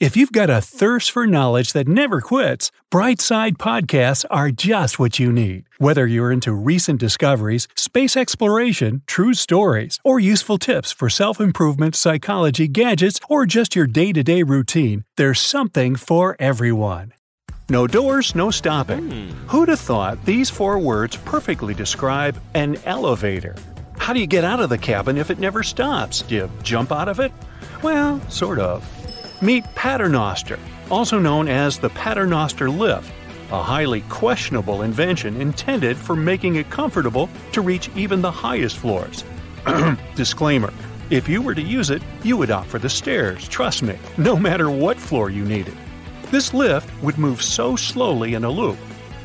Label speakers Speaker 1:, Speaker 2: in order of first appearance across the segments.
Speaker 1: If you've got a thirst for knowledge that never quits, Brightside Podcasts are just what you need. Whether you're into recent discoveries, space exploration, true stories, or useful tips for self improvement, psychology, gadgets, or just your day to day routine, there's something for everyone. No doors, no stopping. Hmm. Who'd have thought these four words perfectly describe an elevator? How do you get out of the cabin if it never stops? Do you jump out of it? Well, sort of. Meet Paternoster, also known as the Paternoster lift, a highly questionable invention intended for making it comfortable to reach even the highest floors. Disclaimer if you were to use it, you would opt for the stairs, trust me, no matter what floor you needed. This lift would move so slowly in a loop.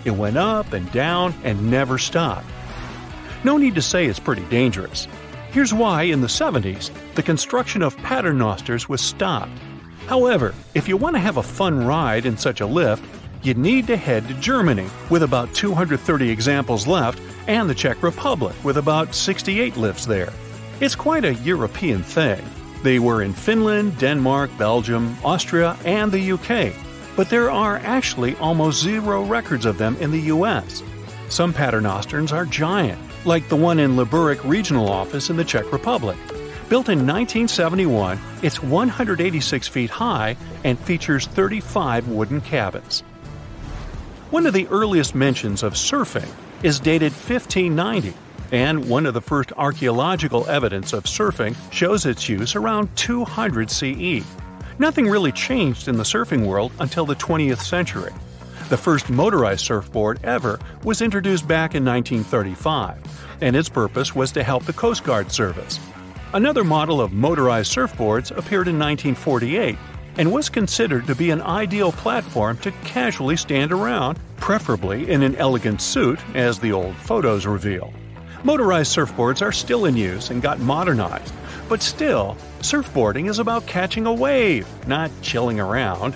Speaker 1: It went up and down and never stopped. No need to say it's pretty dangerous. Here's why in the 70s, the construction of paternosters was stopped. However, if you want to have a fun ride in such a lift, you'd need to head to Germany, with about 230 examples left, and the Czech Republic, with about 68 lifts there. It's quite a European thing. They were in Finland, Denmark, Belgium, Austria, and the UK, but there are actually almost zero records of them in the US. Some paternosters are giant, like the one in Liberec Regional Office in the Czech Republic. Built in 1971, it's 186 feet high and features 35 wooden cabins. One of the earliest mentions of surfing is dated 1590, and one of the first archaeological evidence of surfing shows its use around 200 CE. Nothing really changed in the surfing world until the 20th century. The first motorized surfboard ever was introduced back in 1935, and its purpose was to help the Coast Guard service. Another model of motorized surfboards appeared in 1948 and was considered to be an ideal platform to casually stand around, preferably in an elegant suit, as the old photos reveal. Motorized surfboards are still in use and got modernized, but still, surfboarding is about catching a wave, not chilling around.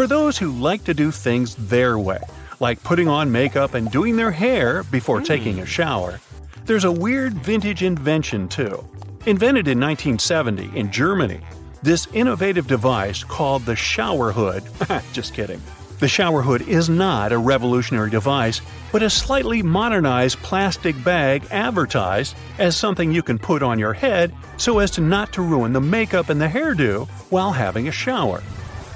Speaker 1: For those who like to do things their way, like putting on makeup and doing their hair before hmm. taking a shower, there's a weird vintage invention too. Invented in 1970 in Germany, this innovative device called the shower hood. Just kidding. The shower hood is not a revolutionary device, but a slightly modernized plastic bag advertised as something you can put on your head so as to not to ruin the makeup and the hairdo while having a shower.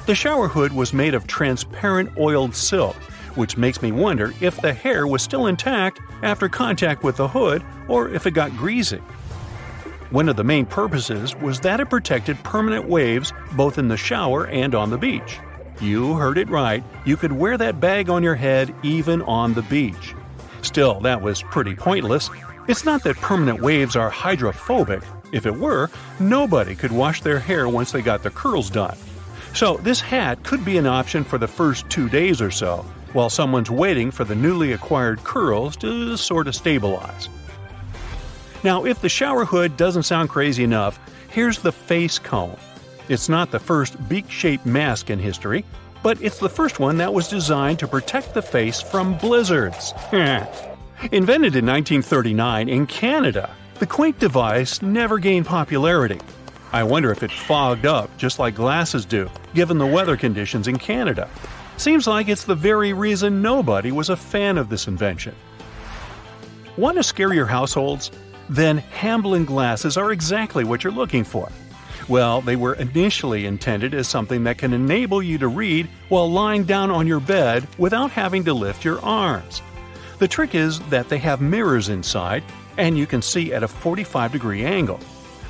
Speaker 1: The shower hood was made of transparent oiled silk, which makes me wonder if the hair was still intact after contact with the hood or if it got greasy. One of the main purposes was that it protected permanent waves both in the shower and on the beach. You heard it right, you could wear that bag on your head even on the beach. Still, that was pretty pointless. It's not that permanent waves are hydrophobic. If it were, nobody could wash their hair once they got their curls done. So, this hat could be an option for the first two days or so, while someone's waiting for the newly acquired curls to sort of stabilize. Now, if the shower hood doesn't sound crazy enough, here's the face comb. It's not the first beak shaped mask in history, but it's the first one that was designed to protect the face from blizzards. Invented in 1939 in Canada, the quaint device never gained popularity. I wonder if it fogged up just like glasses do, given the weather conditions in Canada. Seems like it's the very reason nobody was a fan of this invention. Want to scare your households? Then Hamblin glasses are exactly what you're looking for. Well, they were initially intended as something that can enable you to read while lying down on your bed without having to lift your arms. The trick is that they have mirrors inside, and you can see at a 45 degree angle.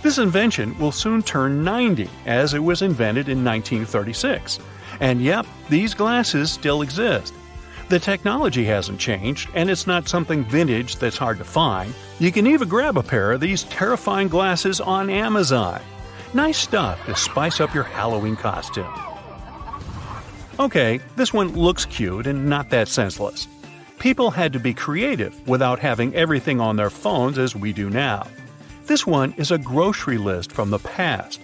Speaker 1: This invention will soon turn 90, as it was invented in 1936. And yep, these glasses still exist. The technology hasn't changed, and it's not something vintage that's hard to find. You can even grab a pair of these terrifying glasses on Amazon. Nice stuff to spice up your Halloween costume. Okay, this one looks cute and not that senseless. People had to be creative without having everything on their phones as we do now. This one is a grocery list from the past.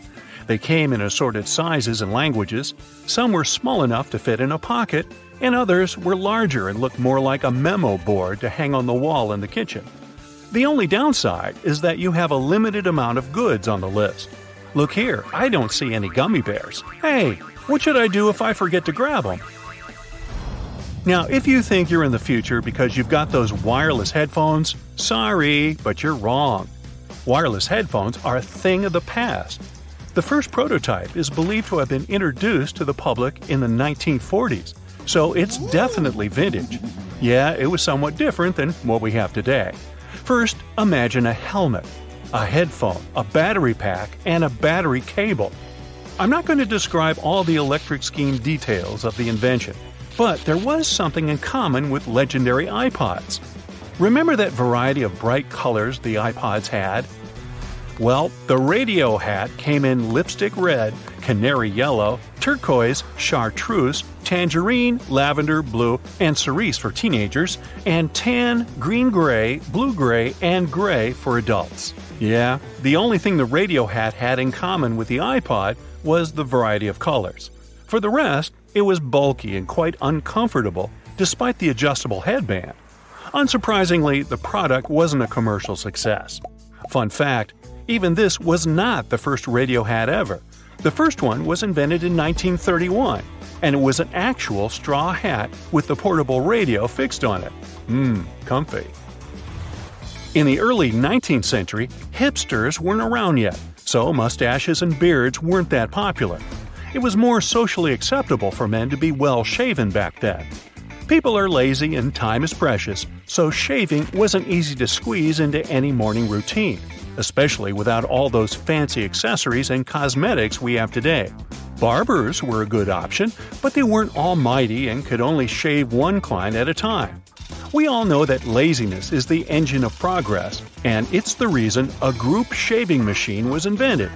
Speaker 1: They came in assorted sizes and languages. Some were small enough to fit in a pocket, and others were larger and looked more like a memo board to hang on the wall in the kitchen. The only downside is that you have a limited amount of goods on the list. Look here, I don't see any gummy bears. Hey, what should I do if I forget to grab them? Now, if you think you're in the future because you've got those wireless headphones, sorry, but you're wrong. Wireless headphones are a thing of the past. The first prototype is believed to have been introduced to the public in the 1940s, so it's definitely vintage. Yeah, it was somewhat different than what we have today. First, imagine a helmet, a headphone, a battery pack, and a battery cable. I'm not going to describe all the electric scheme details of the invention, but there was something in common with legendary iPods. Remember that variety of bright colors the iPods had? Well, the radio hat came in lipstick red, canary yellow, turquoise, chartreuse, tangerine, lavender, blue, and cerise for teenagers, and tan, green gray, blue gray, and gray for adults. Yeah, the only thing the radio hat had in common with the iPod was the variety of colors. For the rest, it was bulky and quite uncomfortable, despite the adjustable headband. Unsurprisingly, the product wasn't a commercial success. Fun fact even this was not the first radio hat ever. The first one was invented in 1931, and it was an actual straw hat with the portable radio fixed on it. Mmm, comfy. In the early 19th century, hipsters weren't around yet, so mustaches and beards weren't that popular. It was more socially acceptable for men to be well shaven back then. People are lazy and time is precious, so shaving wasn't easy to squeeze into any morning routine especially without all those fancy accessories and cosmetics we have today. Barbers were a good option, but they weren't almighty and could only shave one client at a time. We all know that laziness is the engine of progress, and it's the reason a group shaving machine was invented.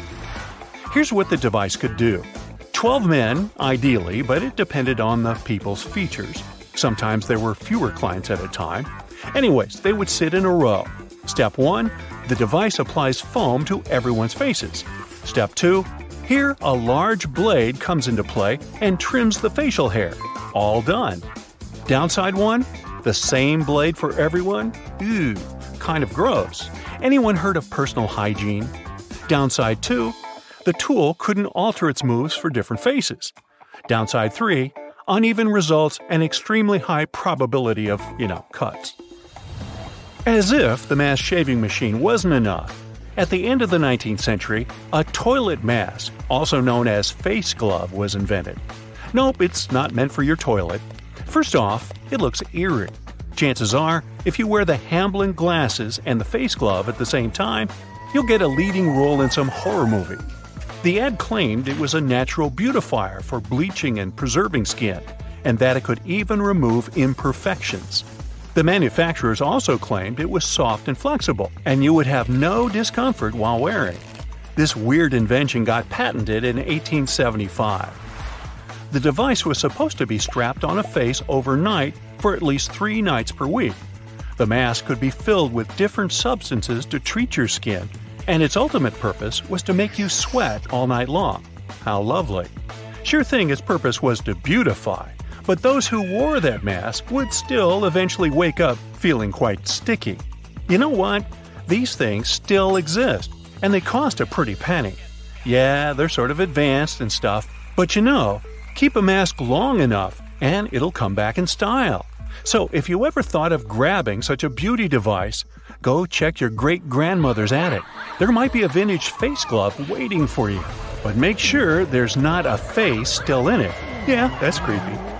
Speaker 1: Here's what the device could do 12 men, ideally, but it depended on the people's features. Sometimes there were fewer clients at a time. Anyways, they would sit in a row. Step 1 the device applies foam to everyone's faces. Step 2 Here, a large blade comes into play and trims the facial hair. All done. Downside 1 The same blade for everyone? Ooh, kind of gross. Anyone heard of personal hygiene? Downside 2 The tool couldn't alter its moves for different faces. Downside 3 Uneven results and extremely high probability of, you know, cuts. As if the mass shaving machine wasn't enough. At the end of the 19th century, a toilet mask, also known as face glove, was invented. Nope, it's not meant for your toilet. First off, it looks eerie. Chances are, if you wear the Hamblin glasses and the face glove at the same time, you'll get a leading role in some horror movie. The ad claimed it was a natural beautifier for bleaching and preserving skin, and that it could even remove imperfections. The manufacturers also claimed it was soft and flexible, and you would have no discomfort while wearing. This weird invention got patented in 1875. The device was supposed to be strapped on a face overnight for at least three nights per week. The mask could be filled with different substances to treat your skin, and its ultimate purpose was to make you sweat all night long. How lovely. Sure thing its purpose was to beautify, but those who wore that mask would still eventually wake up feeling quite sticky. You know what? These things still exist, and they cost a pretty penny. Yeah, they're sort of advanced and stuff, but you know, keep a mask long enough and it'll come back in style. So if you ever thought of grabbing such a beauty device, go check your great grandmother's attic. There might be a vintage face glove waiting for you, but make sure there's not a face still in it. Yeah, that's creepy.